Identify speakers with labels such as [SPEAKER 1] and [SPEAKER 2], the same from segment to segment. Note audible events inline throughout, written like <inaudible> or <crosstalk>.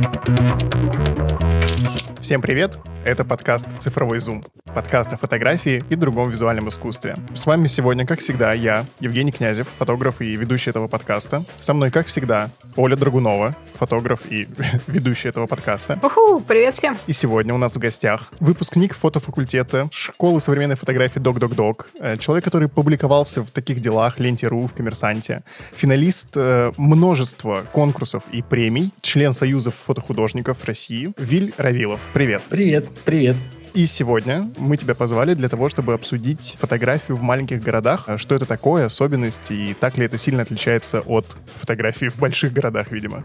[SPEAKER 1] Thank you. Всем привет! Это подкаст «Цифровой зум». Подкаст о фотографии и другом визуальном искусстве. С вами сегодня, как всегда, я, Евгений Князев, фотограф и ведущий этого подкаста. Со мной, как всегда, Оля Драгунова, фотограф и <laughs> ведущий этого подкаста.
[SPEAKER 2] Уху, привет всем!
[SPEAKER 1] И сегодня у нас в гостях выпускник фотофакультета Школы современной фотографии Док Док Док, человек, который публиковался в таких делах Ленте.ру, в Коммерсанте, финалист э, множества конкурсов и премий, член Союза фотохудожников России Виль Равилов. Привет!
[SPEAKER 3] Привет! Привет.
[SPEAKER 1] И сегодня мы тебя позвали для того, чтобы обсудить фотографию в маленьких городах. Что это такое, особенности, и так ли это сильно отличается от фотографии в больших городах, видимо.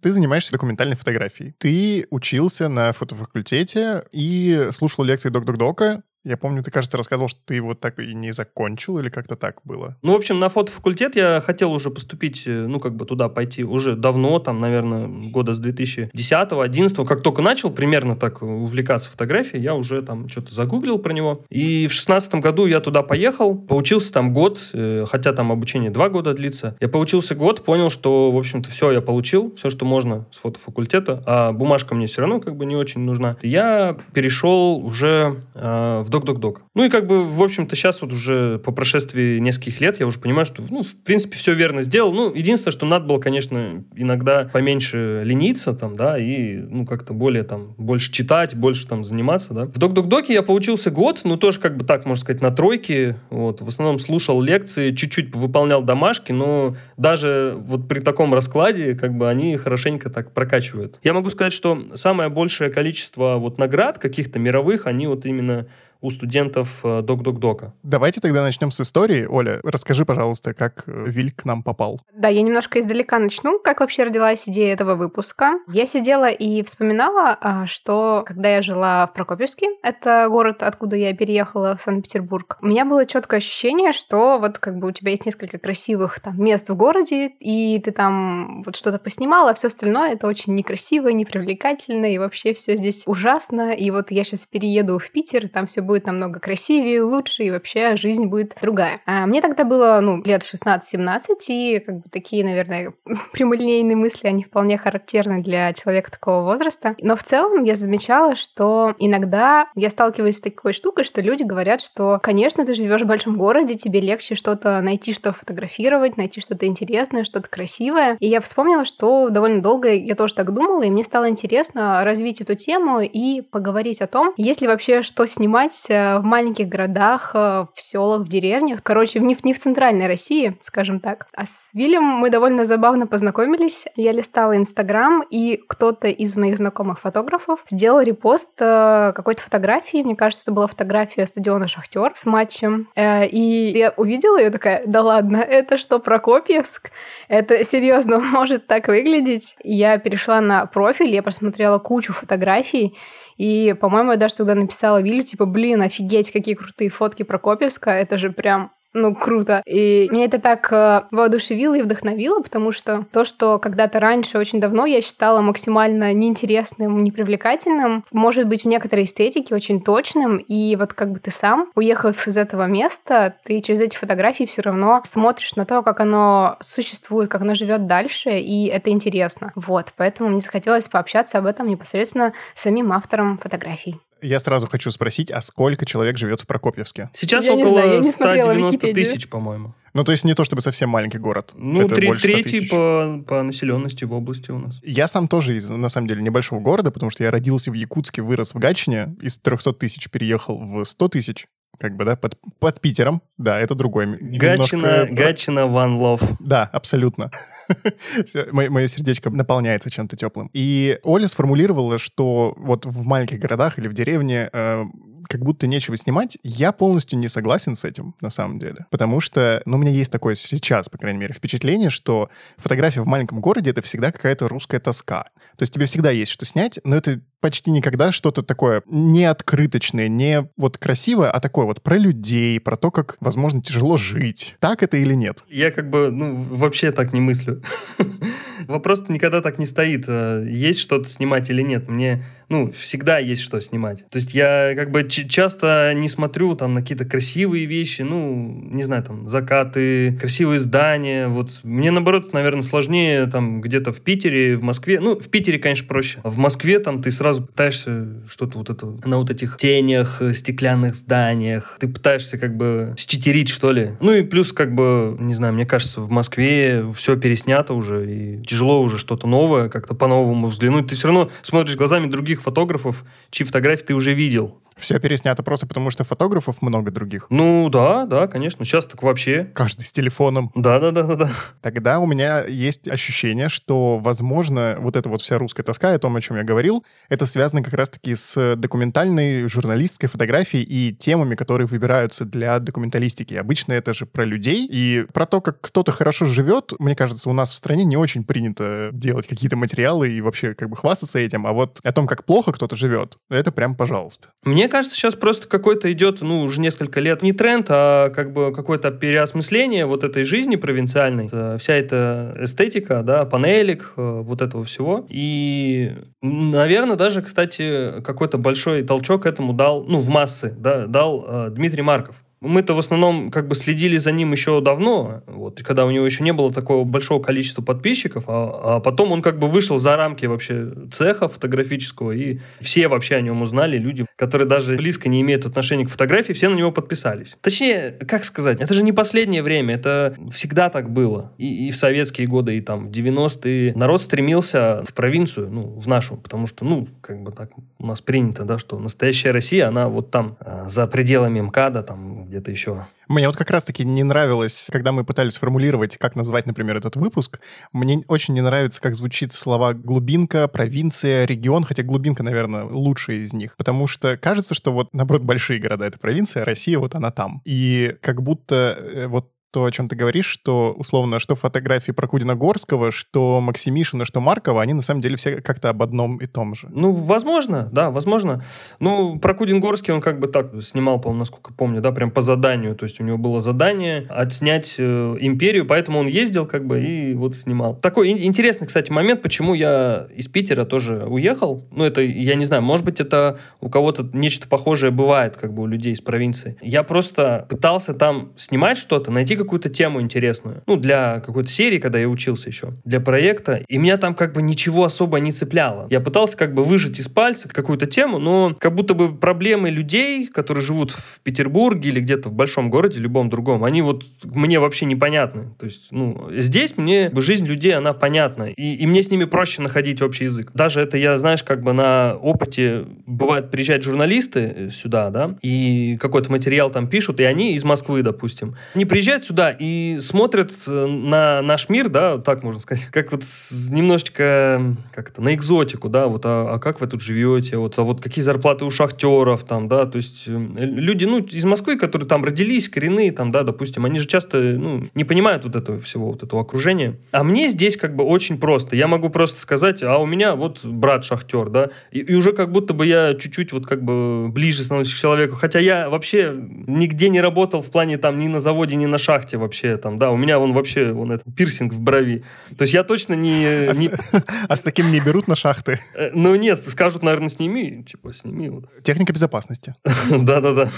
[SPEAKER 1] Ты занимаешься документальной фотографией. Ты учился на фотофакультете и слушал лекции Док-Док-Дока, я помню, ты, кажется, рассказывал, что ты его так и не закончил, или как-то так было?
[SPEAKER 3] Ну, в общем, на фотофакультет я хотел уже поступить, э, ну, как бы туда пойти уже давно, там, наверное, года с 2010-2011, как только начал примерно так увлекаться фотографией, я уже там что-то загуглил про него. И в шестнадцатом году я туда поехал, поучился там год, э, хотя там обучение два года длится. Я поучился год, понял, что, в общем-то, все я получил, все, что можно с фотофакультета, а бумажка мне все равно как бы не очень нужна. Я перешел уже э, в док-док-док. Ну и как бы, в общем-то, сейчас вот уже по прошествии нескольких лет я уже понимаю, что, ну, в принципе, все верно сделал. Ну, единственное, что надо было, конечно, иногда поменьше лениться там, да, и, ну, как-то более там, больше читать, больше там заниматься, да. В док-док-доке я поучился год, ну, тоже как бы так, можно сказать, на тройке, вот, в основном слушал лекции, чуть-чуть выполнял домашки, но даже вот при таком раскладе, как бы, они хорошенько так прокачивают. Я могу сказать, что самое большее количество вот наград каких-то мировых, они вот именно у студентов э, док-док-дока.
[SPEAKER 1] Давайте тогда начнем с истории. Оля, расскажи, пожалуйста, как э, Виль к нам попал.
[SPEAKER 2] Да, я немножко издалека начну. Как вообще родилась идея этого выпуска? Я сидела и вспоминала, а, что когда я жила в Прокопьевске, это город, откуда я переехала в Санкт-Петербург, у меня было четкое ощущение, что вот как бы у тебя есть несколько красивых там мест в городе, и ты там вот что-то поснимала, а все остальное это очень некрасиво, непривлекательно, и вообще все здесь ужасно. И вот я сейчас перееду в Питер, и там все будет намного красивее, лучше, и вообще жизнь будет другая. А мне тогда было, ну, лет 16-17, и как бы такие, наверное, <laughs> прямолинейные мысли, они вполне характерны для человека такого возраста. Но в целом я замечала, что иногда я сталкиваюсь с такой штукой, что люди говорят, что, конечно, ты живешь в большом городе, тебе легче что-то найти, что фотографировать, найти что-то интересное, что-то красивое. И я вспомнила, что довольно долго я тоже так думала, и мне стало интересно развить эту тему и поговорить о том, есть ли вообще что снимать жить э, в маленьких городах, э, в селах, в деревнях. Короче, не в, не в центральной России, скажем так. А с Вилем мы довольно забавно познакомились. Я листала Инстаграм, и кто-то из моих знакомых фотографов сделал репост э, какой-то фотографии. Мне кажется, это была фотография стадиона «Шахтер» с матчем. И я увидела ее такая, да ладно, это что, Прокопьевск? Это серьезно <laughs> может так выглядеть? Я перешла на профиль, я посмотрела кучу фотографий, и, по-моему, я даже тогда написала Вилю, типа, блин, офигеть, какие крутые фотки Прокопьевска, это же прям ну, круто. И меня это так э, воодушевило и вдохновило, потому что то, что когда-то раньше, очень давно, я считала максимально неинтересным, непривлекательным, может быть в некоторой эстетике очень точным, и вот как бы ты сам, уехав из этого места, ты через эти фотографии все равно смотришь на то, как оно существует, как оно живет дальше, и это интересно. Вот, поэтому мне захотелось пообщаться об этом непосредственно с самим автором фотографий.
[SPEAKER 1] Я сразу хочу спросить, а сколько человек живет в Прокопьевске?
[SPEAKER 3] Сейчас я около знаю, 190 тысяч, по-моему.
[SPEAKER 1] Ну, то есть не то чтобы совсем маленький город.
[SPEAKER 3] Ну, это три, третий по, по населенности в области у нас.
[SPEAKER 1] Я сам тоже из, на самом деле, небольшого города, потому что я родился в Якутске, вырос в Гатчине, из 300 тысяч переехал в 100 тысяч как бы, да, под, под Питером. Да, это другой.
[SPEAKER 3] Гатчина, немножко... Гатчина One Love.
[SPEAKER 1] Да, абсолютно. <laughs> Мое сердечко наполняется чем-то теплым. И Оля сформулировала, что вот в маленьких городах или в деревне э, как будто нечего снимать. Я полностью не согласен с этим, на самом деле. Потому что, ну, у меня есть такое сейчас, по крайней мере, впечатление, что фотография в маленьком городе — это всегда какая-то русская тоска. То есть тебе всегда есть что снять, но это почти никогда что-то такое не открыточное, не вот красивое, а такое вот про людей, про то, как, возможно, тяжело жить. Так это или нет?
[SPEAKER 3] Я как бы, ну, вообще так не мыслю. <laughs> Вопрос никогда так не стоит, э, есть что-то снимать или нет. Мне, ну, всегда есть что снимать. То есть я как бы часто не смотрю там на какие-то красивые вещи, ну, не знаю, там, закаты, красивые здания. Вот мне, наоборот, наверное, сложнее там где-то в Питере, в Москве. Ну, в Питере, конечно, проще. В Москве там ты сразу пытаешься что-то вот это на вот этих тенях, э, стеклянных зданиях. Ты пытаешься как бы считерить, что ли. Ну и плюс как бы, не знаю, мне кажется, в Москве все переснято уже, и тяжело уже что-то новое, как-то по-новому взглянуть. Ты все равно смотришь глазами других фотографов, чьи фотографии ты уже видел.
[SPEAKER 1] Все переснято просто потому, что фотографов много других.
[SPEAKER 3] Ну да, да, конечно. Сейчас так вообще.
[SPEAKER 1] Каждый с телефоном.
[SPEAKER 3] Да, да, да, да, да.
[SPEAKER 1] Тогда у меня есть ощущение, что, возможно, вот эта вот вся русская тоска, о том, о чем я говорил, это связано как раз-таки с документальной, журналистской фотографией и темами, которые выбираются для документалистики. Обычно это же про людей и про то, как кто-то хорошо живет. Мне кажется, у нас в стране не очень принято делать какие-то материалы и вообще как бы хвастаться этим, а вот о том, как плохо кто-то живет, это прям пожалуйста.
[SPEAKER 3] Мне кажется, сейчас просто какой-то идет, ну, уже несколько лет не тренд, а как бы какое-то переосмысление вот этой жизни провинциальной. Вся эта эстетика, да, панелик, э, вот этого всего. И, наверное, даже, кстати, какой-то большой толчок этому дал, ну, в массы, да, дал э, Дмитрий Марков. Мы-то в основном как бы следили за ним еще давно, вот, когда у него еще не было такого большого количества подписчиков, а, а потом он как бы вышел за рамки вообще цеха фотографического, и все вообще о нем узнали, люди, которые даже близко не имеют отношения к фотографии, все на него подписались. Точнее, как сказать, это же не последнее время, это всегда так было. И, и в советские годы, и там в 90-е народ стремился в провинцию, ну, в нашу, потому что, ну, как бы так у нас принято, да, что настоящая Россия, она вот там, а, за пределами МКАДа, там где-то еще.
[SPEAKER 1] Мне вот как раз-таки не нравилось, когда мы пытались сформулировать, как назвать, например, этот выпуск, мне очень не нравится, как звучит слова глубинка, провинция, регион, хотя глубинка, наверное, лучшая из них, потому что кажется, что вот, наоборот, большие города — это провинция, а Россия вот она там. И как будто э, вот то, о чем ты говоришь, что, условно, что фотографии Прокудина Горского, что Максимишина, что Маркова, они на самом деле все как-то об одном и том же.
[SPEAKER 3] Ну, возможно, да, возможно. Ну, Прокудин Горский, он как бы так снимал, по-моему, насколько помню, да, прям по заданию. То есть у него было задание отснять э, империю, поэтому он ездил как бы и вот снимал. Такой интересный, кстати, момент, почему я из Питера тоже уехал. Ну, это, я не знаю, может быть, это у кого-то нечто похожее бывает, как бы у людей из провинции. Я просто пытался там снимать что-то, найти какую-то тему интересную. Ну, для какой-то серии, когда я учился еще, для проекта. И меня там как бы ничего особо не цепляло. Я пытался как бы выжать из пальца какую-то тему, но как будто бы проблемы людей, которые живут в Петербурге или где-то в большом городе, любом другом, они вот мне вообще непонятны. То есть, ну, здесь мне жизнь людей, она понятна. И, и мне с ними проще находить общий язык. Даже это я, знаешь, как бы на опыте бывает приезжают журналисты сюда, да, и какой-то материал там пишут, и они из Москвы, допустим. Они приезжают сюда и смотрят э, на наш мир, да, так можно сказать, <laughs> как вот немножечко как-то на экзотику, да, вот, а, а как вы тут живете, вот, а вот какие зарплаты у шахтеров, там, да, то есть э, люди, ну, из Москвы, которые там родились, коренные, там, да, допустим, они же часто, ну, не понимают вот этого всего, вот этого окружения. А мне здесь как бы очень просто. Я могу просто сказать, а у меня вот брат шахтер, да, и, и уже как будто бы я чуть-чуть вот как бы ближе становлюсь к человеку, хотя я вообще нигде не работал в плане там ни на заводе, ни на шахте, шахте вообще там, да, у меня он вообще, он это, пирсинг в брови. То есть я точно не...
[SPEAKER 1] А,
[SPEAKER 3] не...
[SPEAKER 1] С, <laughs> а с таким не берут на шахты?
[SPEAKER 3] Э, ну нет, скажут, наверное, сними, типа, сними.
[SPEAKER 1] Техника безопасности. <laughs>
[SPEAKER 3] Да-да-да.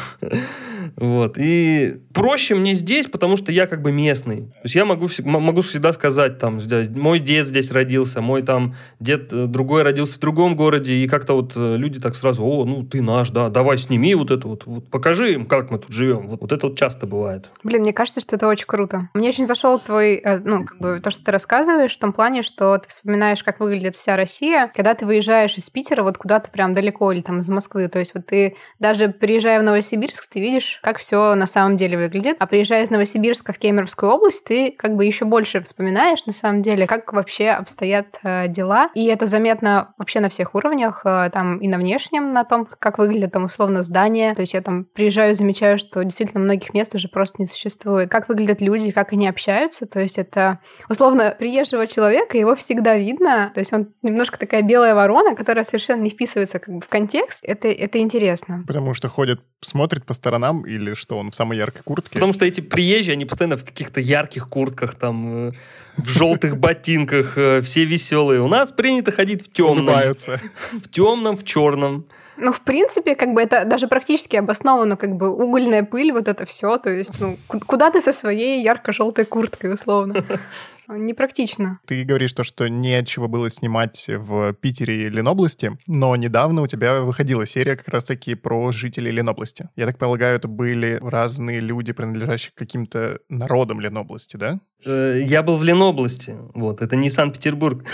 [SPEAKER 3] Вот. И проще мне здесь, потому что я как бы местный. То есть я могу, могу всегда сказать, там, мой дед здесь родился, мой там дед э, другой родился в другом городе, и как-то вот э, люди так сразу, о, ну ты наш, да, давай сними вот это вот, вот покажи им, как мы тут живем. Вот, вот это вот часто бывает.
[SPEAKER 2] Блин, мне кажется, что это очень круто. Мне очень зашел твой, э, ну, как бы то, что ты рассказываешь, в том плане, что ты вспоминаешь, как выглядит вся Россия, когда ты выезжаешь из Питера вот куда-то прям далеко или там из Москвы. То есть вот ты даже приезжая в Новосибирск, ты видишь, как все на самом деле выглядит. А приезжая из Новосибирска в Кемеровскую область, ты как бы еще больше вспоминаешь на самом деле, как вообще обстоят э, дела. И это заметно вообще на всех уровнях, э, там и на внешнем, на том, как выглядит там условно здание. То есть я там приезжаю, замечаю, что действительно многих мест уже просто не существует. Как выглядят люди, как они общаются. То есть это условно приезжего человека, его всегда видно. То есть он немножко такая белая ворона, которая совершенно не вписывается как бы в контекст. Это, это интересно.
[SPEAKER 1] Потому что ходит, смотрит по сторонам или что он в самой яркой куртке?
[SPEAKER 3] Потому что эти приезжие, они постоянно в каких-то ярких куртках, там, э, в желтых ботинках, э, все веселые. У нас принято ходить в темном.
[SPEAKER 1] Улыбаются.
[SPEAKER 3] В темном, в черном.
[SPEAKER 2] Ну, в принципе, как бы это даже практически обосновано, как бы угольная пыль, вот это все. То есть, ну, куда ты со своей ярко-желтой курткой, условно? Непрактично.
[SPEAKER 1] Ты говоришь то, что не от чего было снимать в Питере и Ленобласти, но недавно у тебя выходила серия как раз-таки про жителей Ленобласти. Я так полагаю, это были разные люди, принадлежащие к каким-то народам Ленобласти, да?
[SPEAKER 3] Э, я был в Ленобласти, вот, это не Санкт-Петербург.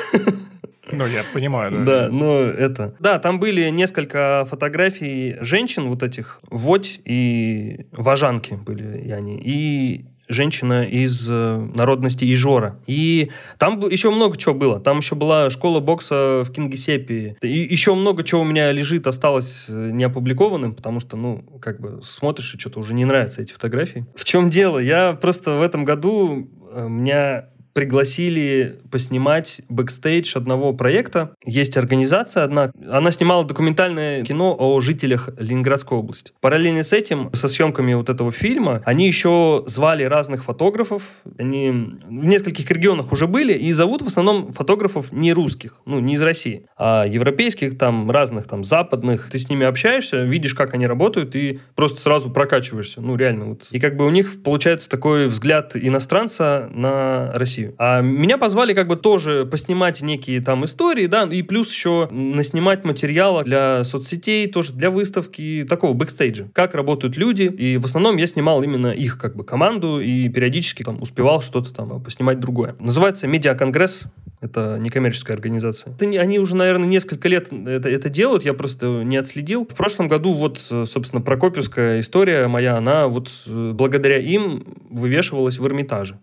[SPEAKER 1] Ну, я понимаю, да. <laughs>
[SPEAKER 3] Да, но это... Да, там были несколько фотографий женщин вот этих, Водь и Важанки были они. И женщина из э, народности Ижора. И там еще много чего было. Там еще была школа бокса в Кингисеппе. И еще много чего у меня лежит, осталось э, не опубликованным, потому что, ну, как бы смотришь и что-то уже не нравятся эти фотографии. В чем дело? Я просто в этом году э, у меня пригласили поснимать бэкстейдж одного проекта. Есть организация одна, она снимала документальное кино о жителях Ленинградской области. Параллельно с этим, со съемками вот этого фильма, они еще звали разных фотографов. Они в нескольких регионах уже были и зовут в основном фотографов не русских, ну, не из России, а европейских, там, разных, там, западных. Ты с ними общаешься, видишь, как они работают, и просто сразу прокачиваешься. Ну, реально. Вот. И как бы у них получается такой взгляд иностранца на Россию. А меня позвали как бы тоже поснимать некие там истории, да, и плюс еще наснимать материала для соцсетей, тоже для выставки, такого бэкстейджа. Как работают люди, и в основном я снимал именно их как бы команду, и периодически там успевал что-то там поснимать другое. Называется «Медиаконгресс», это некоммерческая организация. Это, они уже, наверное, несколько лет это, это делают, я просто не отследил. В прошлом году вот, собственно, Прокопьевская история моя, она вот благодаря им вывешивалась в Эрмитаже.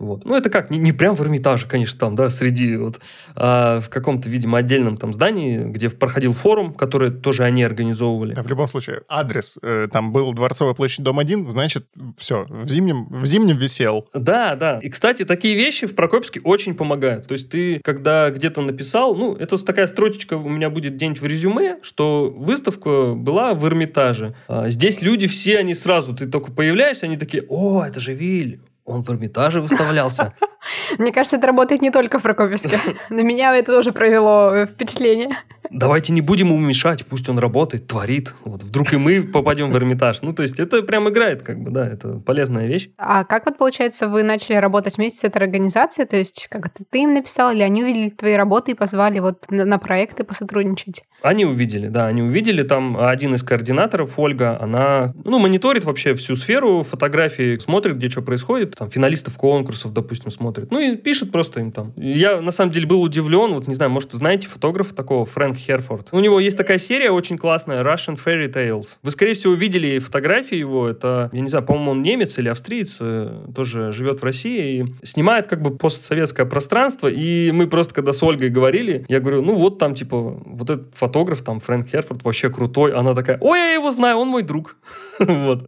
[SPEAKER 3] Вот. Ну, это как, не, не прям в Эрмитаже, конечно, там, да, среди вот, а в каком-то, видимо, отдельном там здании, где проходил форум, который тоже они организовывали.
[SPEAKER 1] Да, в любом случае, адрес, э, там был Дворцовая площадь, дом 1, значит, все, в зимнем, в зимнем висел.
[SPEAKER 3] Да, да. И, кстати, такие вещи в Прокопьевске очень помогают. То есть ты, когда где-то написал, ну, это такая строчечка у меня будет где-нибудь в резюме, что выставка была в Эрмитаже. А здесь люди все, они сразу, ты только появляешься, они такие, о, это же Виль, он в Эрмитаже выставлялся. <laughs>
[SPEAKER 2] Мне кажется, это работает не только в Прокопьевске. <laughs> На меня это тоже провело э, впечатление.
[SPEAKER 3] Давайте не будем ему мешать, пусть он работает, творит. Вот вдруг и мы попадем в Эрмитаж. Ну, то есть это прям играет, как бы, да, это полезная вещь.
[SPEAKER 2] А как вот, получается, вы начали работать вместе с этой организацией? То есть как это ты им написал, или они увидели твои работы и позвали вот на, на проекты посотрудничать?
[SPEAKER 3] Они увидели, да, они увидели. Там один из координаторов, Ольга, она, ну, мониторит вообще всю сферу фотографии, смотрит, где что происходит. Там финалистов конкурсов, допустим, смотрит. Ну, и пишет просто им там. Я, на самом деле, был удивлен. Вот, не знаю, может, знаете фотографа такого, Фрэнк Херфорд. У него есть такая серия очень классная, Russian Fairy Tales. Вы, скорее всего, видели фотографии его. Это, я не знаю, по-моему, он немец или австриец, э, тоже живет в России и снимает как бы постсоветское пространство. И мы просто, когда с Ольгой говорили, я говорю, ну вот там, типа, вот этот фотограф, там, Фрэнк Херфорд, вообще крутой. Она такая, ой, я его знаю, он мой друг. <laughs> Вот.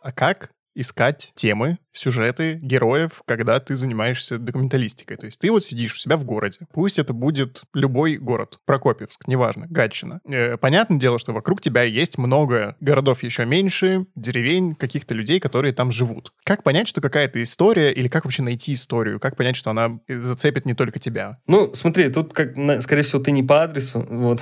[SPEAKER 1] А как искать темы, сюжеты, героев, когда ты занимаешься документалистикой. То есть ты вот сидишь у себя в городе. Пусть это будет любой город. Прокопьевск, неважно, Гатчина. Э, понятное дело, что вокруг тебя есть много городов еще меньше, деревень, каких-то людей, которые там живут. Как понять, что какая-то история, или как вообще найти историю? Как понять, что она зацепит не только тебя?
[SPEAKER 3] Ну, смотри, тут, как, скорее всего, ты не по адресу, <laughs> вот,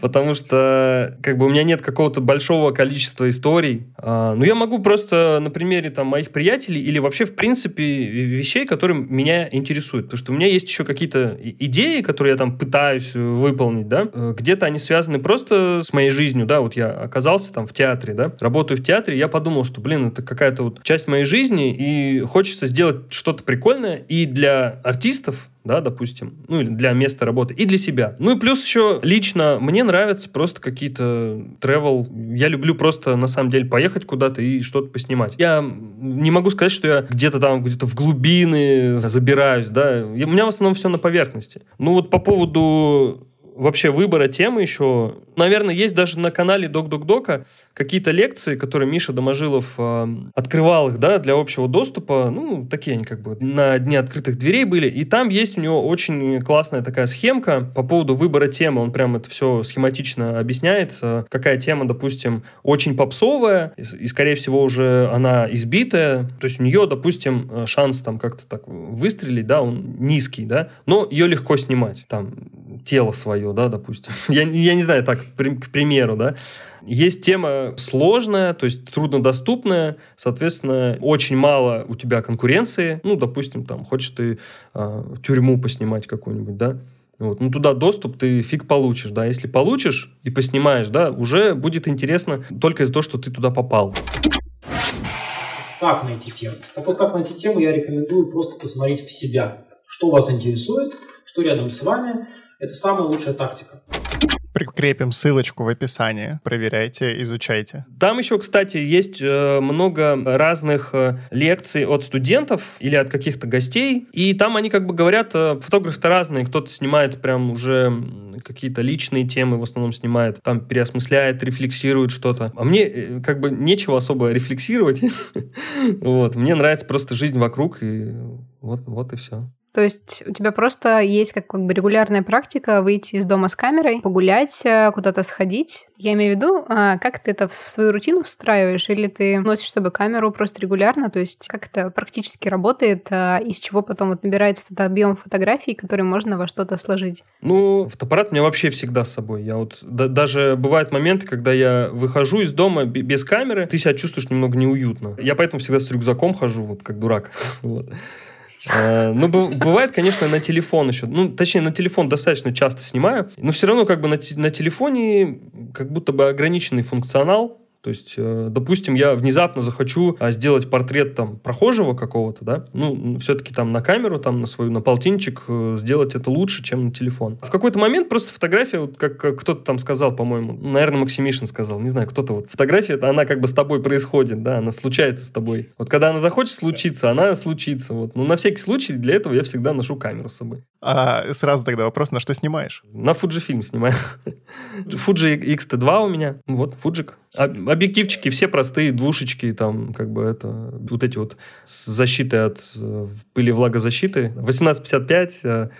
[SPEAKER 3] потому что, как бы, у меня нет какого-то большого количества историй. А, ну, я могу просто, примере там моих приятелей или вообще, в принципе, вещей, которые меня интересуют. Потому что у меня есть еще какие-то идеи, которые я там пытаюсь э, выполнить, да. Э, где-то они связаны просто с моей жизнью, да. Вот я оказался там в театре, да. Работаю в театре, я подумал, что, блин, это какая-то вот часть моей жизни, и хочется сделать что-то прикольное и для артистов, да, допустим, ну или для места работы, и для себя. Ну и плюс еще лично мне нравятся просто какие-то travel. Я люблю просто на самом деле поехать куда-то и что-то поснимать. Я не могу сказать, что я где-то там, где-то в глубины забираюсь, да. у меня в основном все на поверхности. Ну вот по поводу вообще выбора темы еще... Наверное, есть даже на канале Док Док Дока какие-то лекции, которые Миша Доможилов э, открывал их, да, для общего доступа. Ну, такие они как бы на дне открытых дверей были. И там есть у него очень классная такая схемка по поводу выбора темы. Он прям это все схематично объясняет. Э, какая тема, допустим, очень попсовая, и, и, скорее всего, уже она избитая. То есть у нее, допустим, э, шанс там как-то так выстрелить, да, он низкий, да, но ее легко снимать. Там тело свое, да, допустим. <laughs> я, я не знаю, так, к примеру, да. Есть тема сложная, то есть труднодоступная, соответственно, очень мало у тебя конкуренции. Ну, допустим, там, хочешь ты э, тюрьму поснимать какую-нибудь, да, вот. Ну, туда доступ ты фиг получишь, да. Если получишь и поснимаешь, да, уже будет интересно только из-за того, что ты туда попал.
[SPEAKER 4] Как найти тему? Так вот, как найти тему, я рекомендую просто посмотреть в себя. Что вас интересует, что рядом с вами, это самая лучшая тактика.
[SPEAKER 1] Прикрепим ссылочку в описании. Проверяйте, изучайте.
[SPEAKER 3] Там еще, кстати, есть э, много разных э, лекций от студентов или от каких-то гостей. И там они как бы говорят, э, фотографы-то разные. Кто-то снимает прям уже какие-то личные темы, в основном снимает, там переосмысляет, рефлексирует что-то. А мне как бы нечего особо рефлексировать. <laughs> Вот. Мне нравится просто жизнь вокруг, и вот, вот и все.
[SPEAKER 2] То есть у тебя просто есть как, как бы регулярная практика выйти из дома с камерой, погулять, э, куда-то сходить. Я имею в виду, а, как ты это в свою рутину встраиваешь, или ты носишь с собой камеру просто регулярно, то есть как это практически работает, а, из чего потом вот набирается этот объем фотографий, который можно во что-то сложить?
[SPEAKER 3] Ну, фотоаппарат у меня вообще всегда с собой. Я вот да, даже бывают моменты, когда я выхожу из дома без камеры, ты себя чувствуешь немного неуютно. Я поэтому всегда с рюкзаком хожу, вот как дурак. <laughs> вот. Э, ну, бывает, конечно, на телефон еще. Ну, точнее, на телефон достаточно часто снимаю. Но все равно как бы на, на телефоне как будто бы ограниченный функционал. То есть, э, допустим, я внезапно захочу а, сделать портрет там прохожего какого-то, да, ну, все-таки там на камеру, там на свою, на полтинчик э, сделать это лучше, чем на телефон. В какой-то момент просто фотография, вот как, кто-то там сказал, по-моему, наверное, Максимишин сказал, не знаю, кто-то вот, фотография, это она как бы с тобой происходит, да, она случается с тобой. Вот когда она захочет случиться, она случится, вот. Ну, на всякий случай для этого я всегда ношу камеру с собой.
[SPEAKER 1] А сразу тогда вопрос, на что снимаешь?
[SPEAKER 3] На Fujifilm снимаю. Fuji X-T2 у меня, вот, Фуджик. Объективчики все простые, двушечки, там, как бы это, вот эти вот с защитой от э, пыли влагозащиты. 1855,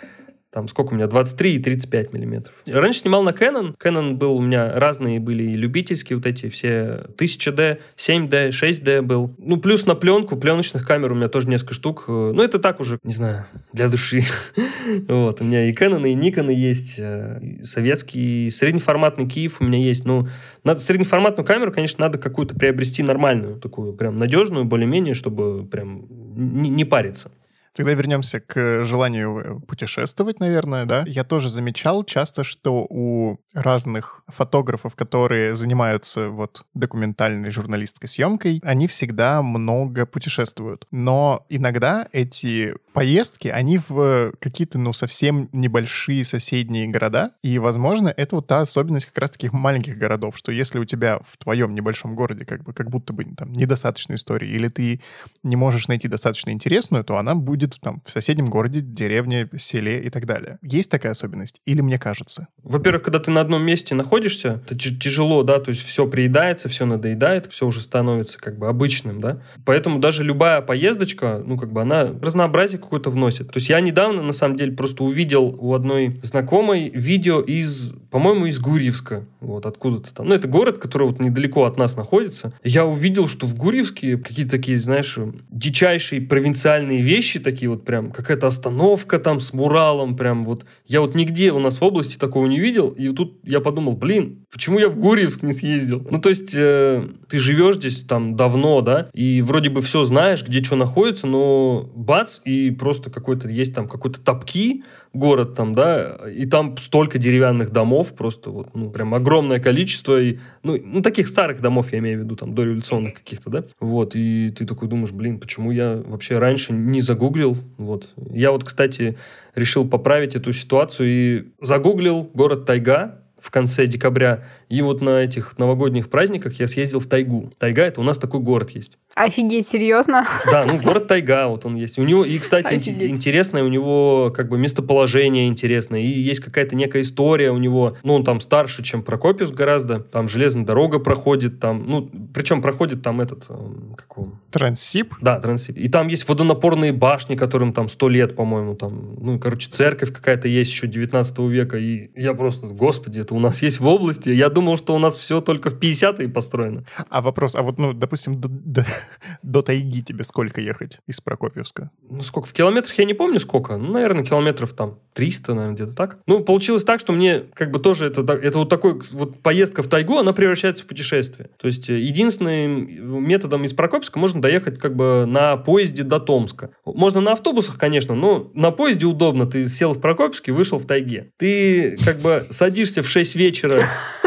[SPEAKER 3] там сколько у меня, 23 и 35 миллиметров. Раньше снимал на Canon. Canon был у меня разные были и любительские, вот эти все 1000D, 7D, 6D был. Ну, плюс на пленку, пленочных камер у меня тоже несколько штук. Ну, это так уже, не знаю, для души. <laughs> вот, у меня и Canon, и Nikon есть, э, советский, среднеформатный Киев у меня есть. Ну, надо среднеформатную камеру, конечно, надо какую-то приобрести нормальную, такую прям надежную, более-менее, чтобы прям не, не париться.
[SPEAKER 1] Тогда вернемся к желанию э, путешествовать, наверное, да. Я тоже замечал часто, что у разных фотографов, которые занимаются вот документальной журналистской съемкой, они всегда много путешествуют. Но иногда эти поездки, они в какие-то, ну, совсем небольшие соседние города, и, возможно, это вот та особенность как раз таких маленьких городов, что если у тебя в твоем небольшом городе как бы как будто бы там недостаточно истории, или ты не можешь найти достаточно интересную, то она будет будет там в соседнем городе, деревне, селе и так далее. Есть такая особенность? Или мне кажется?
[SPEAKER 3] Во-первых, когда ты на одном месте находишься, это тяжело, да, то есть все приедается, все надоедает, все уже становится как бы обычным, да. Поэтому даже любая поездочка, ну, как бы она разнообразие какое-то вносит. То есть я недавно, на самом деле, просто увидел у одной знакомой видео из, по-моему, из Гурьевска, вот откуда-то там. Ну, это город, который вот недалеко от нас находится. Я увидел, что в Гурьевске какие-то такие, знаешь, дичайшие провинциальные вещи, такие такие вот прям, какая-то остановка там с муралом, прям вот. Я вот нигде у нас в области такого не видел, и тут я подумал, блин, почему я в Гурьевск не съездил? Ну, то есть, э, ты живешь здесь там давно, да, и вроде бы все знаешь, где что находится, но бац, и просто какой-то есть там какой-то топки, город там, да, и там столько деревянных домов, просто вот, ну, прям огромное количество, и, ну, ну, таких старых домов, я имею в виду, там, дореволюционных каких-то, да, вот, и ты такой думаешь, блин, почему я вообще раньше не загуглил, вот. Я вот, кстати, решил поправить эту ситуацию и загуглил город Тайга, в конце декабря И вот на этих новогодних праздниках я съездил в тайгу. Тайга это у нас такой город есть.
[SPEAKER 2] Офигеть, серьезно?
[SPEAKER 3] Да, ну город Тайга, вот он есть. У него, и, кстати,
[SPEAKER 2] Офигеть.
[SPEAKER 3] интересное у него как бы местоположение интересное, и есть какая-то некая история у него. Ну, он там старше, чем Прокопьевск гораздо. Там железная дорога проходит, там, ну, причем проходит там этот, эм, как его,
[SPEAKER 1] Транссип?
[SPEAKER 3] да, Транссиб. И там есть водонапорные башни, которым там сто лет, по-моему, там, ну, короче, церковь какая-то есть еще 19 века. И я просто, господи, это у нас есть в области. Я думал, что у нас все только в 50-е построено.
[SPEAKER 1] А вопрос, а вот, ну, допустим, до, до- <laughs> до тайги тебе сколько ехать из Прокопьевска?
[SPEAKER 3] Ну, сколько? В километрах я не помню сколько. Ну, наверное, километров там 300, наверное, где-то так. Ну, получилось так, что мне как бы тоже это, это вот такой вот поездка в тайгу, она превращается в путешествие. То есть э, единственным методом из Прокопьевска можно доехать как бы на поезде до Томска. Можно на автобусах, конечно, но на поезде удобно. Ты сел в Прокопьевске, вышел в тайге. Ты как бы садишься в 6 вечера <laughs>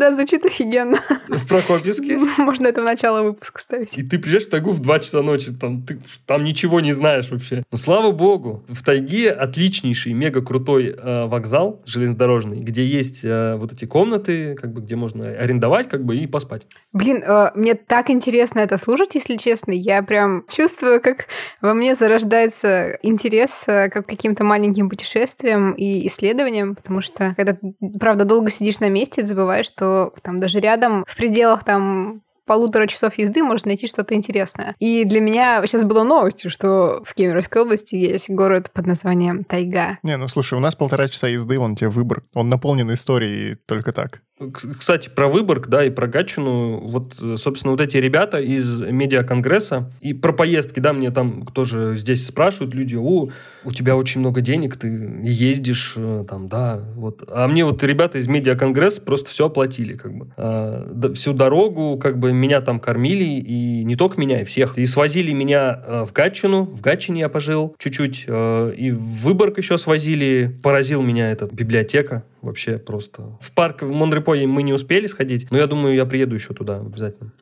[SPEAKER 2] Да, звучит офигенно.
[SPEAKER 3] в Прокопьевске, <laughs>
[SPEAKER 2] Можно это в начало выпуска ставить.
[SPEAKER 3] И ты приезжаешь в тайгу в 2 часа ночи, там, ты там ничего не знаешь вообще. Но слава богу, в тайге отличнейший, мега крутой э, вокзал железнодорожный, где есть э, вот эти комнаты, как бы, где можно арендовать, как бы, и поспать.
[SPEAKER 2] Блин, э, мне так интересно это слушать, если честно. Я прям чувствую, как во мне зарождается интерес э, как к каким-то маленьким путешествиям и исследованиям, потому что когда, ты, правда, долго сидишь на месте, ты забываешь, что там даже рядом, в пределах там полутора часов езды можно найти что-то интересное. И для меня сейчас было новостью, что в Кемеровской области есть город под названием Тайга.
[SPEAKER 1] Не, ну слушай, у нас полтора часа езды, вон тебе выбор. Он наполнен историей только так.
[SPEAKER 3] Кстати, про Выборг, да, и про Гатчину, вот, э, собственно, вот эти ребята из медиаконгресса, и про поездки, да, мне там тоже здесь спрашивают люди, о, у тебя очень много денег, ты ездишь, э, там, да, вот. А мне вот ребята из медиаконгресса просто все оплатили, как бы. А, всю дорогу, как бы, меня там кормили, и не только меня, и всех. И свозили меня э, в Гатчину, в Гатчине я пожил чуть-чуть, и в Выборг еще свозили, поразил меня эта библиотека, вообще просто. В парк в Монрепо мы не успели сходить, но я думаю, я приеду еще туда обязательно.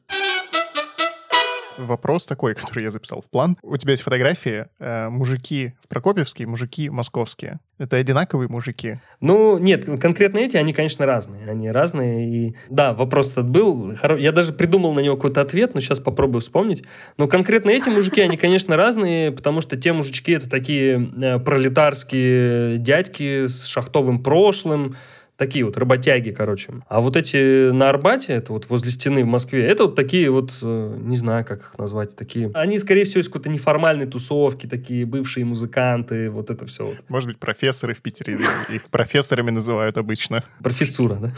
[SPEAKER 1] Вопрос такой, <laughs> который я записал в план. У тебя есть фотографии э, мужики в Прокопьевске, мужики московские. Это одинаковые мужики?
[SPEAKER 3] Ну, нет, конкретно эти, они, конечно, разные. Они разные. И да, вопрос этот был. Я даже придумал на него какой-то ответ, но сейчас попробую вспомнить. Но конкретно эти мужики, они, конечно, разные, потому что те мужички это такие э, пролетарские дядьки с шахтовым прошлым, такие вот работяги, короче. А вот эти на Арбате, это вот возле стены в Москве, это вот такие вот, э, не знаю, как их назвать, такие... Они, скорее всего, из какой-то неформальной тусовки, такие бывшие музыканты, вот это все. Вот.
[SPEAKER 1] Может быть, профессоры в Питере их профессорами называют обычно.
[SPEAKER 3] Профессура, да?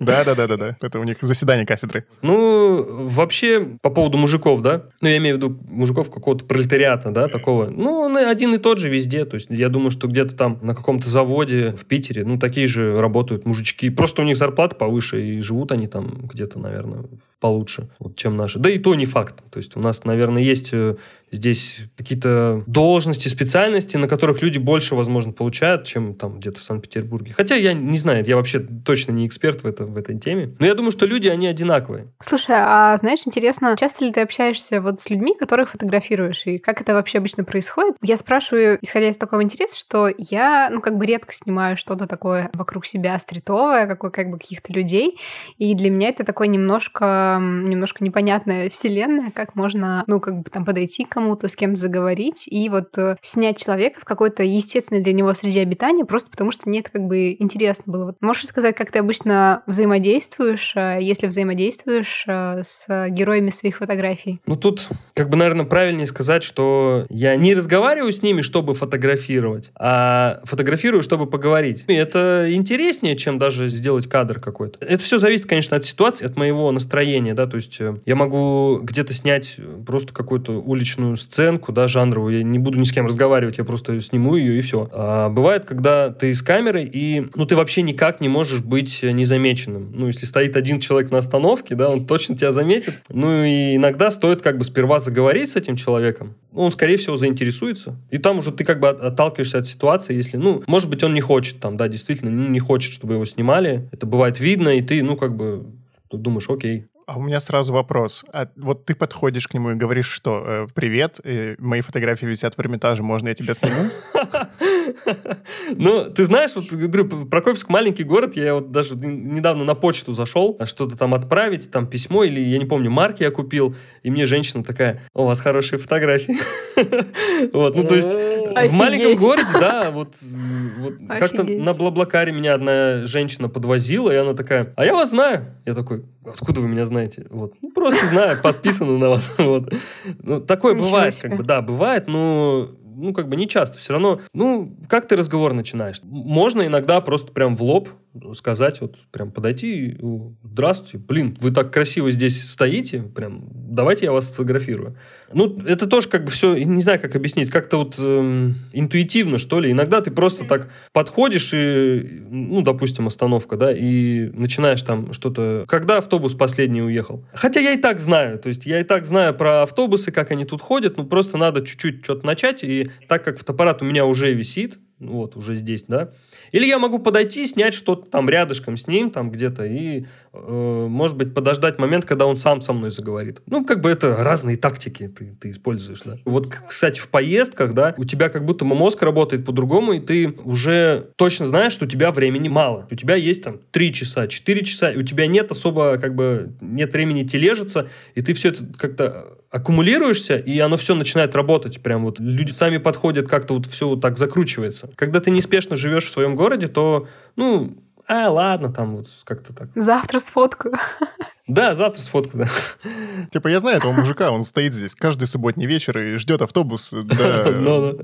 [SPEAKER 1] Да-да-да-да-да. Это у них заседание кафедры.
[SPEAKER 3] Ну, вообще, по поводу мужиков, да, ну, я имею в виду мужиков какого-то пролетариата, да, такого, ну, он один и тот же везде, то есть я думаю, что где-то там на каком-то заводе в Питере, ну, такие же работают мужички, просто у них зарплата повыше, и живут они там где-то, наверное, получше, вот, чем наши. Да и то не факт, то есть у нас, наверное, есть э, здесь какие-то должности, специальности, на которых люди больше, возможно, получают, чем там где-то в Санкт-Петербурге. Хотя я не знаю, я вообще точно не эксперт в, этом, в этой теме. Но я думаю, что люди, они одинаковые.
[SPEAKER 2] Слушай, а знаешь, интересно, часто ли ты общаешься вот с людьми, которых фотографируешь, и как это вообще обычно происходит? Я спрашиваю, исходя из такого интереса, что я, ну, как бы редко снимаю что-то такое вокруг себя стритовое, какой, как бы каких-то людей, и для меня это такое немножко, немножко непонятная вселенная, как можно, ну, как бы там подойти к кому-то, с кем заговорить, и вот э, снять человека в какой-то естественной для него среде обитания, просто потому что мне это как бы интересно было. Вот можешь сказать, как ты обычно взаимодействуешь, э, если взаимодействуешь э, с героями своих фотографий?
[SPEAKER 3] Ну, тут, как бы, наверное, правильнее сказать, что я не разговариваю с ними, чтобы фотографировать, а фотографирую, чтобы поговорить. И это интереснее, чем даже сделать кадр какой-то. Это все зависит, конечно, от ситуации, от моего настроения, да, то есть я могу где-то снять просто какую-то уличную сценку, да, жанровую, я не буду ни с кем разговаривать, я просто сниму ее и все. А бывает, когда ты с камерой, и, ну, ты вообще никак не можешь быть незамеченным. Ну, если стоит один человек на остановке, да, он точно тебя заметит. Ну, и иногда стоит как бы сперва заговорить с этим человеком. Он, скорее всего, заинтересуется. И там уже ты как бы от- отталкиваешься от ситуации, если, ну, может быть, он не хочет там, да, действительно, ну, не хочет, чтобы его снимали. Это бывает видно, и ты, ну, как бы думаешь, окей.
[SPEAKER 1] А у меня сразу вопрос. А вот ты подходишь к нему и говоришь, что э, «Привет, э, мои фотографии висят в Эрмитаже, можно я тебя сниму?» <laughs>
[SPEAKER 3] Ну, ты знаешь, вот говорю, Прокопьевск маленький город, я вот даже недавно на почту зашел, что-то там отправить, там письмо или, я не помню, марки я купил, и мне женщина такая, у вас хорошие фотографии. <laughs> Вот, ну то есть в маленьком городе, да, вот <laughs> как-то на Блаблакаре меня одна женщина подвозила, и она такая, а я вас знаю. Я такой, откуда вы меня знаете? Вот, ну просто знаю, подписано на вас. <laughs> Вот. Ну, такое бывает, как бы, да, бывает, но ну, как бы не часто. Все равно, ну, как ты разговор начинаешь? Можно иногда просто прям в лоб сказать, вот прям подойти, здравствуйте, блин, вы так красиво здесь стоите, прям, давайте я вас сфотографирую. Ну, это тоже как бы все, не знаю, как объяснить, как-то вот эм, интуитивно, что ли. Иногда ты просто так подходишь и, ну, допустим, остановка, да, и начинаешь там что-то... Когда автобус последний уехал? Хотя я и так знаю, то есть я и так знаю про автобусы, как они тут ходят, ну, просто надо чуть-чуть что-то начать, и так как фотоаппарат у меня уже висит, вот, уже здесь, да, или я могу подойти, снять что-то там рядышком с ним, там где-то, и, э, может быть, подождать момент, когда он сам со мной заговорит. Ну, как бы это разные тактики ты, ты используешь, да. Вот, кстати, в поездках, да, у тебя как будто мозг работает по-другому, и ты уже точно знаешь, что у тебя времени мало. У тебя есть там 3 часа, 4 часа, и у тебя нет особо, как бы, нет времени тележиться, и ты все это как-то аккумулируешься, и оно все начинает работать. Прям вот люди сами подходят, как-то вот все вот так закручивается. Когда ты неспешно живешь в своем городе, то, ну, а, ладно, там вот как-то так.
[SPEAKER 2] Завтра сфоткаю.
[SPEAKER 3] Да, завтра сфотку, да.
[SPEAKER 1] Типа, я знаю этого мужика, он стоит здесь каждый субботний вечер и ждет автобус. Да. <laughs>
[SPEAKER 3] Ну,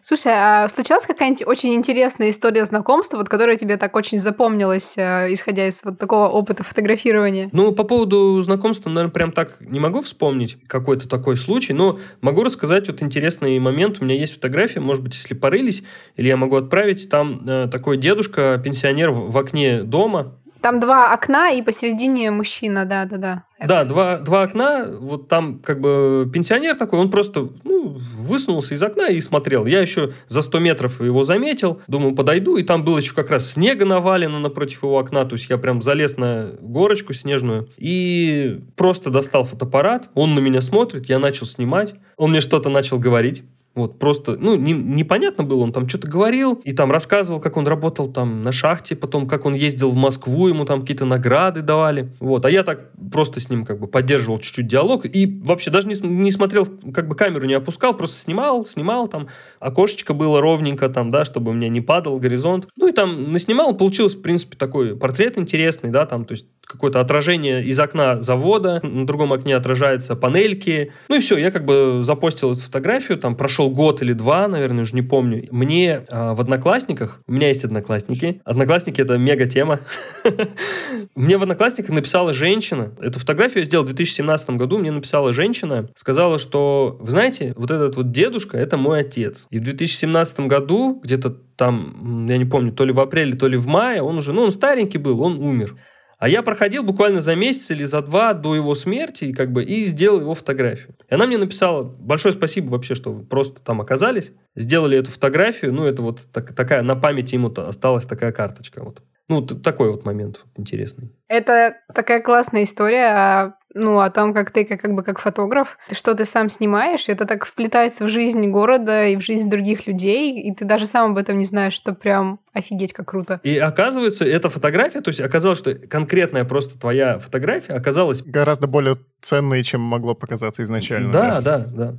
[SPEAKER 2] Слушай, а случалась какая-нибудь очень интересная история знакомства, вот которая тебе так очень запомнилась, э, исходя из вот такого опыта фотографирования?
[SPEAKER 3] Ну, по поводу знакомства, наверное, прям так не могу вспомнить какой-то такой случай, но могу рассказать вот интересный момент. У меня есть фотография, может быть, если порылись, или я могу отправить, там э, такой дедушка, пенсионер в окне дома,
[SPEAKER 2] там два окна, и посередине мужчина, да-да-да.
[SPEAKER 3] Да, два, два окна, вот там как бы пенсионер такой, он просто ну, высунулся из окна и смотрел. Я еще за 100 метров его заметил, думаю, подойду, и там было еще как раз снега навалено напротив его окна, то есть я прям залез на горочку снежную и просто достал фотоаппарат, он на меня смотрит, я начал снимать, он мне что-то начал говорить, вот просто, ну, не, непонятно было, он там что-то говорил, и там рассказывал, как он работал там на шахте, потом как он ездил в Москву, ему там какие-то награды давали. Вот, а я так просто с ним как бы поддерживал чуть-чуть диалог и вообще даже не, не смотрел, как бы камеру не опускал, просто снимал, снимал там, окошечко было ровненько там, да, чтобы у меня не падал горизонт. Ну и там наснимал, получилось, в принципе, такой портрет интересный, да, там, то есть какое-то отражение из окна завода, на другом окне отражаются панельки. Ну и все, я как бы запостил эту фотографию, там прошел год или два, наверное, уже не помню. Мне э, в Одноклассниках, у меня есть Одноклассники, Одноклассники — это мега тема. <laughs> Мне в Одноклассниках написала женщина, эту фотографию я сделал в 2017 году, мне написала женщина, сказала, что, вы знаете, вот этот вот дедушка — это мой отец. И в 2017 году, где-то там, я не помню, то ли в апреле, то ли в мае, он уже, ну, он старенький был, он умер. А я проходил буквально за месяц или за два до его смерти и как бы и сделал его фотографию. И она мне написала большое спасибо вообще, что вы просто там оказались, сделали эту фотографию. Ну, это вот так, такая на памяти ему осталась такая карточка. Вот. Ну, такой вот момент интересный.
[SPEAKER 2] Это такая классная история о, ну, о том, как ты, как, как бы как фотограф, что ты сам снимаешь, это так вплетается в жизнь города и в жизнь других людей, и ты даже сам об этом не знаешь, что прям офигеть, как круто.
[SPEAKER 3] И оказывается, эта фотография, то есть оказалось, что конкретная просто твоя фотография оказалась...
[SPEAKER 1] Гораздо более ценной, чем могло показаться изначально.
[SPEAKER 3] Да, да, да. да.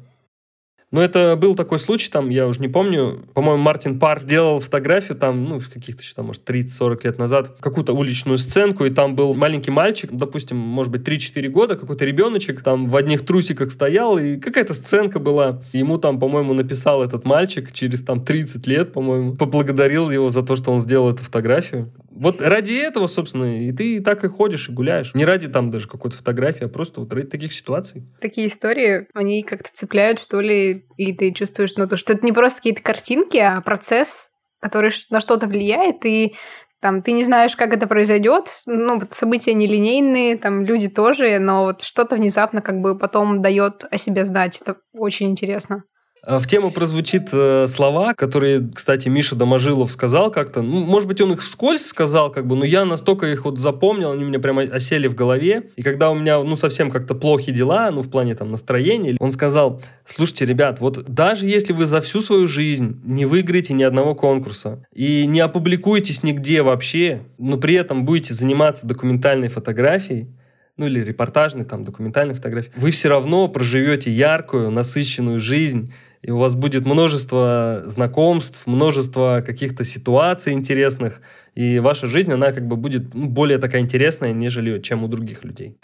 [SPEAKER 3] Но это был такой случай, там, я уже не помню, по-моему, Мартин Пар сделал фотографию там, ну, каких-то еще там, может, 30-40 лет назад, какую-то уличную сценку, и там был маленький мальчик, допустим, может быть, 3-4 года, какой-то ребеночек там в одних трусиках стоял, и какая-то сценка была. Ему там, по-моему, написал этот мальчик через там 30 лет, по-моему, поблагодарил его за то, что он сделал эту фотографию. Вот ради этого, собственно, и ты так и ходишь и гуляешь. Не ради там даже какой-то фотографии, а просто вот ради таких ситуаций.
[SPEAKER 2] Такие истории, они как-то цепляют, что ли, и ты чувствуешь, ну, то, что это не просто какие-то картинки, а процесс, который на что-то влияет, и там ты не знаешь, как это произойдет, ну, события нелинейные, там люди тоже, но вот что-то внезапно как бы потом дает о себе знать. Это очень интересно.
[SPEAKER 3] В тему прозвучит э, слова, которые, кстати, Миша Доможилов сказал как-то. Ну, может быть, он их вскользь сказал, как бы, но я настолько их вот запомнил, они у меня прямо осели в голове. И когда у меня, ну, совсем как-то плохие дела, ну, в плане там настроения, он сказал, слушайте, ребят, вот даже если вы за всю свою жизнь не выиграете ни одного конкурса и не опубликуетесь нигде вообще, но при этом будете заниматься документальной фотографией, ну или репортажной, там, документальной фотографией, вы все равно проживете яркую, насыщенную жизнь, и у вас будет множество знакомств, множество каких-то ситуаций интересных, и ваша жизнь, она как бы будет ну, более такая интересная, нежели чем у других людей.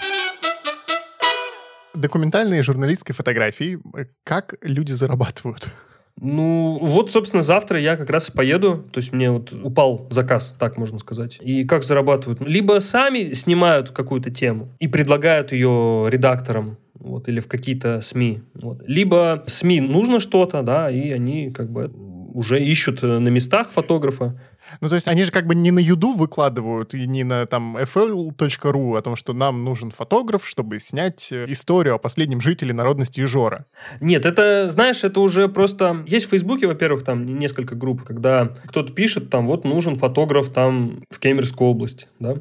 [SPEAKER 1] Документальные журналистской фотографии, как люди зарабатывают?
[SPEAKER 3] Ну, вот, собственно, завтра я как раз и поеду. То есть мне вот упал заказ, так можно сказать. И как зарабатывают? Либо сами снимают какую-то тему и предлагают ее редакторам вот, или в какие-то СМИ. Вот. Либо СМИ нужно что-то, да, и они как бы уже ищут э, на местах фотографа.
[SPEAKER 1] Ну, то есть они же как бы не на Юду выкладывают и не на там fl.ru о том, что нам нужен фотограф, чтобы снять э, историю о последнем жителе народности Ижора.
[SPEAKER 3] Нет, это, знаешь, это уже просто... Есть в Фейсбуке, во-первых, там несколько групп, когда кто-то пишет, там, вот нужен фотограф там в Кемеровской области, да,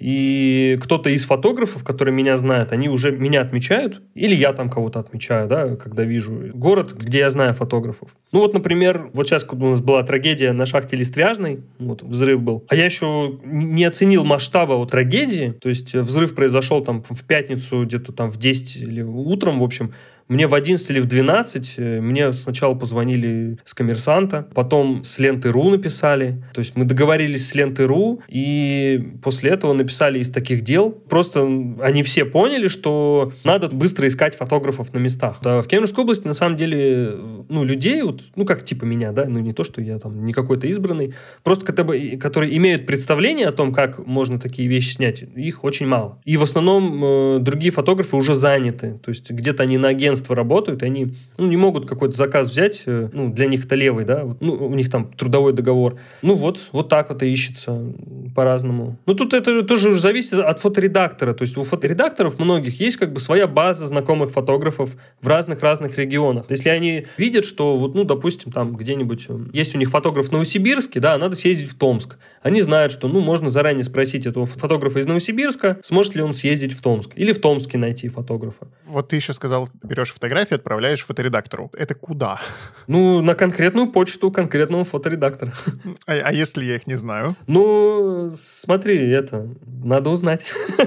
[SPEAKER 3] и кто-то из фотографов, которые меня знают, они уже меня отмечают, или я там кого-то отмечаю, да, когда вижу город, где я знаю фотографов. Ну вот, например, вот сейчас, когда у нас была трагедия на шахте Листвяжной, вот взрыв был, а я еще не оценил масштаба вот трагедии, то есть взрыв произошел там в пятницу где-то там в 10 или утром, в общем, мне в 11 или в 12 э, мне сначала позвонили с коммерсанта, потом с ленты.ру написали. То есть мы договорились с ленты.ру, и после этого написали из таких дел. Просто они все поняли, что надо быстро искать фотографов на местах. А в Кемеровской области, на самом деле, ну, людей, вот, ну, как типа меня, да, ну, не то, что я там не какой-то избранный, просто которые имеют представление о том, как можно такие вещи снять, их очень мало. И в основном э, другие фотографы уже заняты. То есть где-то они на агентстве агентства работают, и они ну, не могут какой-то заказ взять, э, ну, для них это левый, да, ну, у них там трудовой договор. Ну, вот, вот так и ищется по-разному. Ну, тут это тоже уже зависит от фоторедактора, то есть у фоторедакторов многих есть как бы своя база знакомых фотографов в разных-разных регионах. Если они видят, что вот, ну, допустим, там где-нибудь э, есть у них фотограф в Новосибирске, да, надо съездить в Томск. Они знают, что, ну, можно заранее спросить этого фотографа из Новосибирска, сможет ли он съездить в Томск. Или в Томске найти фотографа.
[SPEAKER 1] Вот ты еще сказал, берешь берешь фотографии, отправляешь фоторедактору. Это куда? <laughs>
[SPEAKER 3] Ну, на конкретную почту конкретного фоторедактора. <laughs>
[SPEAKER 1] А, а если я их не знаю?
[SPEAKER 3] Ну, смотри, это надо узнать. <laughs>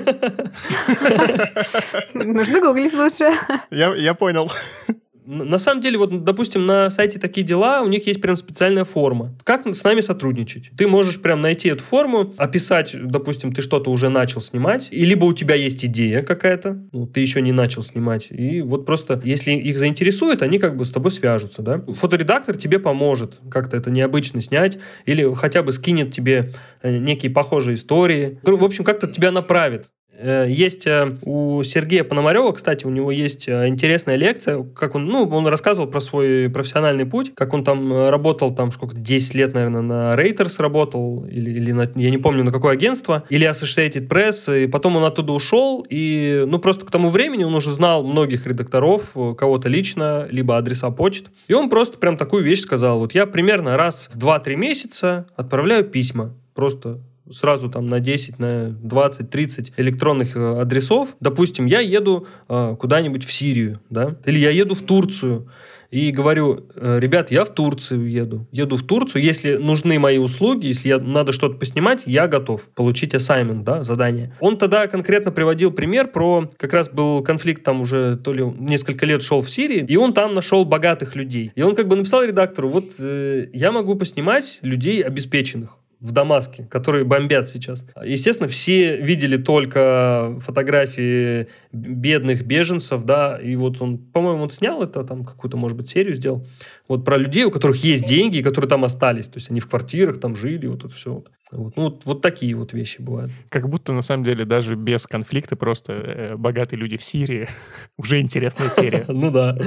[SPEAKER 2] Нужно гуглить лучше.
[SPEAKER 1] Я, я понял.
[SPEAKER 3] На самом деле, вот, допустим, на сайте такие дела, у них есть прям специальная форма. Как с нами сотрудничать? Ты можешь прям найти эту форму, описать, допустим, ты что-то уже начал снимать, и либо у тебя есть идея какая-то, ну, ты еще не начал снимать, и вот просто, если их заинтересует, они как бы с тобой свяжутся, да? Фоторедактор тебе поможет как-то это необычно снять, или хотя бы скинет тебе э, некие похожие истории. В общем, как-то тебя направит. Э, есть э, у Сергея Пономарева, кстати, у него есть э, интересная лекция, как он, ну, он рассказывал про свой профессиональный путь, как он там работал, там, сколько 10 лет, наверное, на Reuters работал, или, или на, я не помню, на какое агентство, или Associated Press, и потом он оттуда ушел, и, ну, просто к тому времени он уже знал многих редакторов, кого-то лично, либо адреса почт, и он просто прям такую вещь сказал, вот я примерно раз в 2-3 месяца отправляю письма, просто сразу там на 10, на 20, 30 электронных э, адресов. Допустим, я еду э, куда-нибудь в Сирию, да, или я еду в Турцию, и говорю, «Э, ребят, я в Турцию еду. Еду в Турцию, если нужны мои услуги, если я, надо что-то поснимать, я готов получить assignment, да, задание. Он тогда конкретно приводил пример про, как раз был конфликт там уже то ли несколько лет шел в Сирии, и он там нашел богатых людей. И он как бы написал редактору, вот э, я могу поснимать людей обеспеченных в Дамаске, которые бомбят сейчас. Естественно, все видели только фотографии бедных беженцев, да, и вот он, по-моему, он снял это, там какую-то, может быть, серию сделал, вот про людей, у которых есть деньги, и которые там остались, то есть они в квартирах там жили, вот это все. Вот, ну, вот, вот такие вот вещи бывают.
[SPEAKER 1] Как будто, на самом деле, даже без конфликта просто э, богатые люди в Сирии <laughs> уже интересная серия. <laughs>
[SPEAKER 3] Ну да.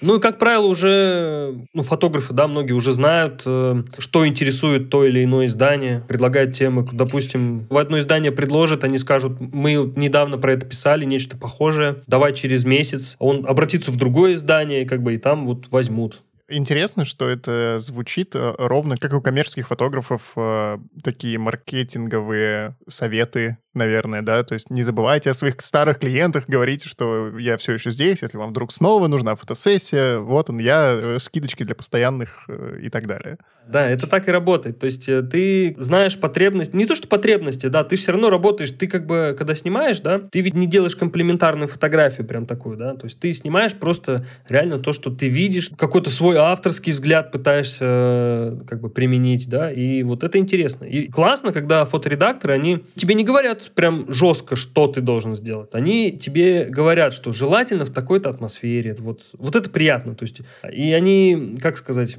[SPEAKER 3] Ну и, как правило, уже ну, фотографы, да, многие уже знают, э, что интересует то или иное издание, предлагают темы. Допустим, в одно издание предложат, они скажут, мы недавно про это писали, нечто похожее, давай через месяц. Он обратится в другое издание, как бы и там вот возьмут.
[SPEAKER 1] Интересно, что это звучит э, ровно как у коммерческих фотографов э, такие маркетинговые советы наверное, да, то есть не забывайте о своих старых клиентах, говорите, что я все еще здесь, если вам вдруг снова нужна фотосессия, вот он я, э, скидочки для постоянных и так далее.
[SPEAKER 3] Да, это так и работает. То есть э, ты знаешь потребность, не то что потребности, да, ты все равно работаешь, ты как бы, когда снимаешь, да, ты ведь не делаешь комплементарную фотографию прям такую, да, то есть ты снимаешь просто реально то, что ты видишь, какой-то свой авторский взгляд пытаешься как бы применить, да, и вот это интересно. И классно, когда фоторедакторы, они тебе не говорят, прям жестко, что ты должен сделать. Они тебе говорят, что желательно в такой-то атмосфере. Вот, вот это приятно. То есть, и они, как сказать,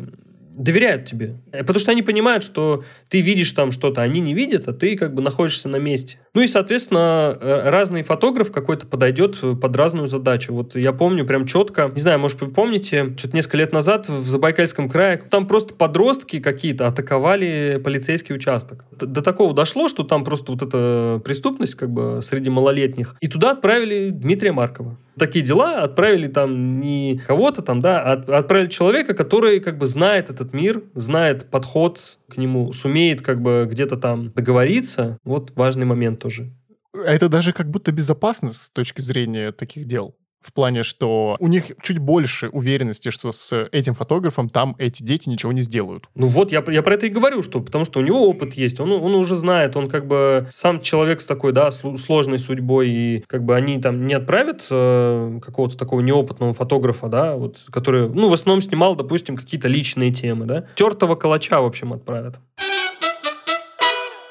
[SPEAKER 3] доверяют тебе. Потому что они понимают, что ты видишь там что-то, они не видят, а ты как бы находишься на месте. Ну и, соответственно, э, разный фотограф какой-то подойдет под разную задачу. Вот я помню прям четко, не знаю, может, вы помните, что-то несколько лет назад в Забайкальском крае там просто подростки какие-то атаковали полицейский участок. До такого дошло, что там просто вот эта преступность как бы среди малолетних. И туда отправили Дмитрия Маркова такие дела, отправили там не кого-то там, да, а отправили человека, который как бы знает этот мир, знает подход к нему, сумеет как бы где-то там договориться. Вот важный момент тоже.
[SPEAKER 1] Это даже как будто безопасно с точки зрения таких дел. В плане, что у них чуть больше уверенности, что с этим фотографом там эти дети ничего не сделают.
[SPEAKER 3] Ну вот, я, я про это и говорю, что потому что у него опыт есть, он, он уже знает, он как бы сам человек с такой, да, сложной судьбой, и как бы они там не отправят э, какого-то такого неопытного фотографа, да, вот, который, ну, в основном снимал, допустим, какие-то личные темы, да, тертого калача, в общем, отправят.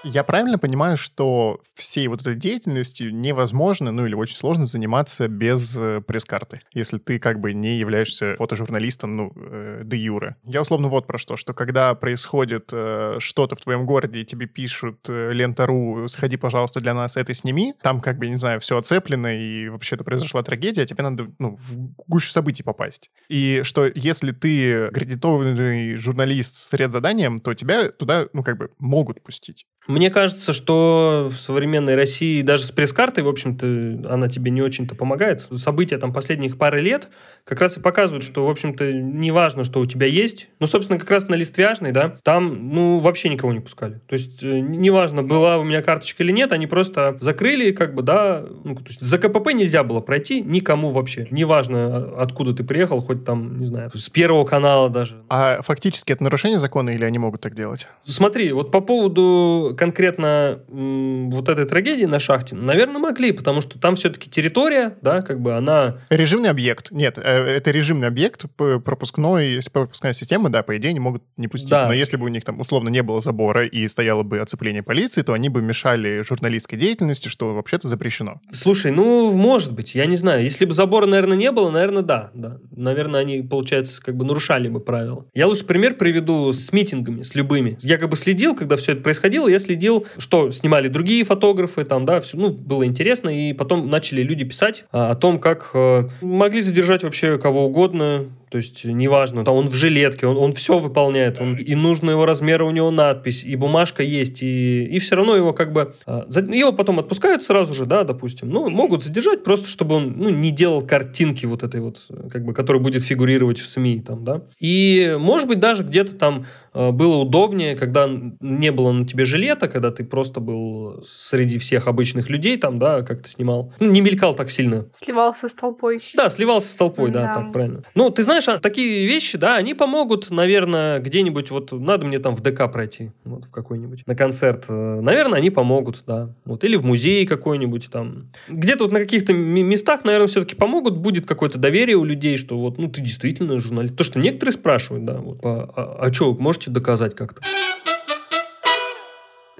[SPEAKER 1] Я правильно понимаю, что всей вот этой деятельностью невозможно, ну или очень сложно заниматься без э, пресс-карты, если ты как бы не являешься фотожурналистом, ну, э, де юре. Я условно вот про что, что когда происходит э, что-то в твоем городе, и тебе пишут э, лента.ру, сходи, пожалуйста, для нас это сними, там как бы, не знаю, все оцеплено, и вообще-то произошла трагедия, а тебе надо, ну, в гущу событий попасть. И что если ты аккредитованный журналист с ряд заданием, то тебя туда, ну, как бы могут пустить.
[SPEAKER 3] Мне кажется, что в современной России даже с пресс-картой, в общем-то, она тебе не очень-то помогает. События там последних пары лет как раз и показывают, что, в общем-то, не важно, что у тебя есть. Ну, собственно, как раз на листвяжной, да, там, ну, вообще никого не пускали. То есть, э, неважно, была у меня карточка или нет, они просто закрыли, как бы, да, ну, то есть, за КПП нельзя было пройти никому вообще. Неважно, откуда ты приехал, хоть там, не знаю, с первого канала даже.
[SPEAKER 1] А фактически это нарушение закона или они могут так делать?
[SPEAKER 3] Смотри, вот по поводу конкретно вот этой трагедии на шахте, наверное, могли, потому что там все-таки территория, да, как бы она...
[SPEAKER 1] Режимный объект. Нет, э, это режимный объект, пропускной, пропускная система, да, по идее, они могут не пустить. Да. Но если бы у них там условно не было забора и стояло бы оцепление полиции, то они бы мешали журналистской деятельности, что вообще-то запрещено.
[SPEAKER 3] Слушай, ну, может быть, я не знаю. Если бы забора, наверное, не было, наверное, да. да. Наверное, они, получается, как бы нарушали бы правила. Я лучше пример приведу с митингами, с любыми. Я как бы следил, когда все это происходило, я следил, что снимали другие фотографы, там, да, все, ну, было интересно, и потом начали люди писать а, о том, как э, могли задержать вообще кого угодно, то есть неважно, там он в жилетке, он, он все выполняет, он, и нужного его размера у него надпись, и бумажка есть, и, и все равно его как бы... А, его потом отпускают сразу же, да, допустим. Ну, могут задержать просто, чтобы он ну, не делал картинки вот этой вот, как бы, которая будет фигурировать в СМИ там, да. И, может быть, даже где-то там а, было удобнее, когда не было на тебе жилета, когда ты просто был среди всех обычных людей там, да, как ты снимал. Ну, не мелькал так сильно.
[SPEAKER 2] Сливался с толпой.
[SPEAKER 3] Да, сливался с толпой, да, да так правильно. Ну, ты знаешь, знаешь, а такие вещи, да, они помогут, наверное, где-нибудь, вот надо мне там в ДК пройти, вот в какой-нибудь, на концерт. Э, наверное, они помогут, да. Вот, или в музей какой-нибудь там. Где-то вот на каких-то местах, наверное, все-таки помогут, будет какое-то доверие у людей, что вот, ну, ты действительно журналист. То, что некоторые спрашивают, да, вот, а, а, а что, можете доказать как-то?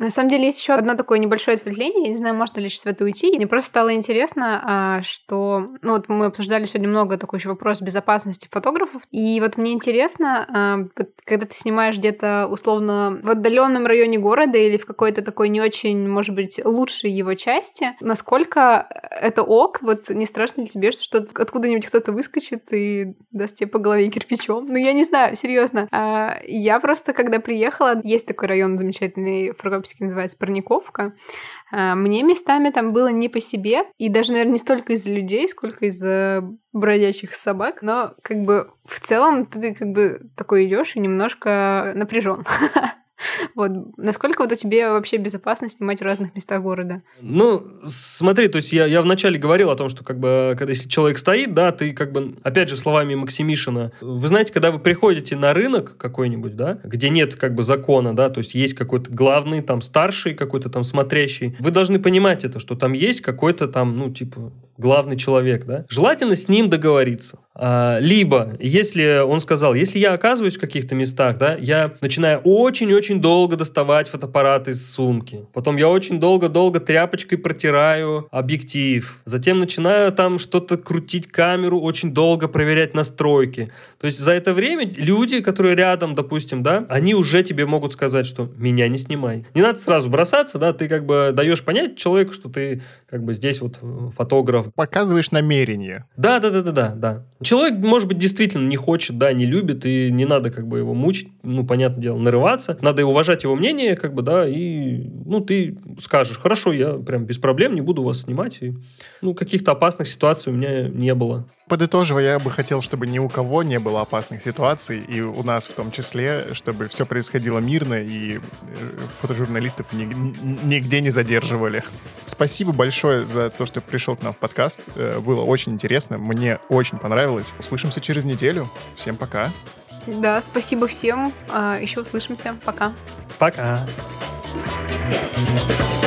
[SPEAKER 2] На самом деле есть еще одно такое небольшое ответвление. Я не знаю, можно ли сейчас в это уйти. Мне просто стало интересно, а, что... Ну вот мы обсуждали сегодня много такой еще вопрос безопасности фотографов. И вот мне интересно, а, вот, когда ты снимаешь где-то условно в отдаленном районе города или в какой-то такой не очень, может быть, лучшей его части, насколько это ок, вот не страшно ли тебе, что откуда-нибудь кто-то выскочит и даст тебе по голове кирпичом? Ну, я не знаю, серьезно. А, я просто, когда приехала, есть такой район замечательный в Прокопьевске, называется Парниковка. А, мне местами там было не по себе, и даже, наверное, не столько из-за людей, сколько из-за бродячих собак, но как бы в целом ты как бы такой идешь и немножко напряжен. <laughs> <laughs> Вот. Насколько вот у тебя вообще безопасно снимать в разных местах города?
[SPEAKER 3] Ну, смотри, то есть я, я вначале говорил о том, что как бы, когда если человек стоит, да, ты как бы, опять же, словами Максимишина, вы знаете, когда вы приходите на рынок какой-нибудь, да, где нет как бы закона, да, то есть есть какой-то главный, там, старший какой-то там смотрящий, вы должны понимать это, что там есть какой-то там, ну, типа, главный человек, да, желательно с ним договориться. А, либо, если он сказал, если я оказываюсь в каких-то местах, да, я начинаю очень-очень долго доставать фотоаппарат из сумки. Потом я очень долго-долго тряпочкой протираю объектив. Затем начинаю там что-то крутить камеру, очень долго проверять настройки. То есть за это время люди, которые рядом, допустим, да, они уже тебе могут сказать, что меня не снимай. Не надо сразу бросаться, да, ты как бы даешь понять человеку, что ты как бы здесь вот фотограф.
[SPEAKER 1] Показываешь намерение.
[SPEAKER 3] Да, да, да, да, да, да. Человек, может быть, действительно не хочет, да, не любит, и не надо как бы его мучить, ну, понятное дело, нарываться. Надо уважать его мнение, как бы, да, и, ну, ты скажешь, хорошо, я прям без проблем не буду вас снимать, и, ну, каких-то опасных ситуаций у меня не было.
[SPEAKER 1] Подытоживая, я бы хотел, чтобы ни у кого не было опасных ситуаций, и у нас в том числе, чтобы все происходило мирно, и э, фотожурналистов нигде не задерживали. Спасибо большое за то, что пришел к нам в подкаст. Э, было очень интересно, мне очень понравилось. Услышимся через неделю. Всем пока.
[SPEAKER 2] Да, спасибо всем. А, Еще услышимся. Пока.
[SPEAKER 3] Пока.
[SPEAKER 2] Пока.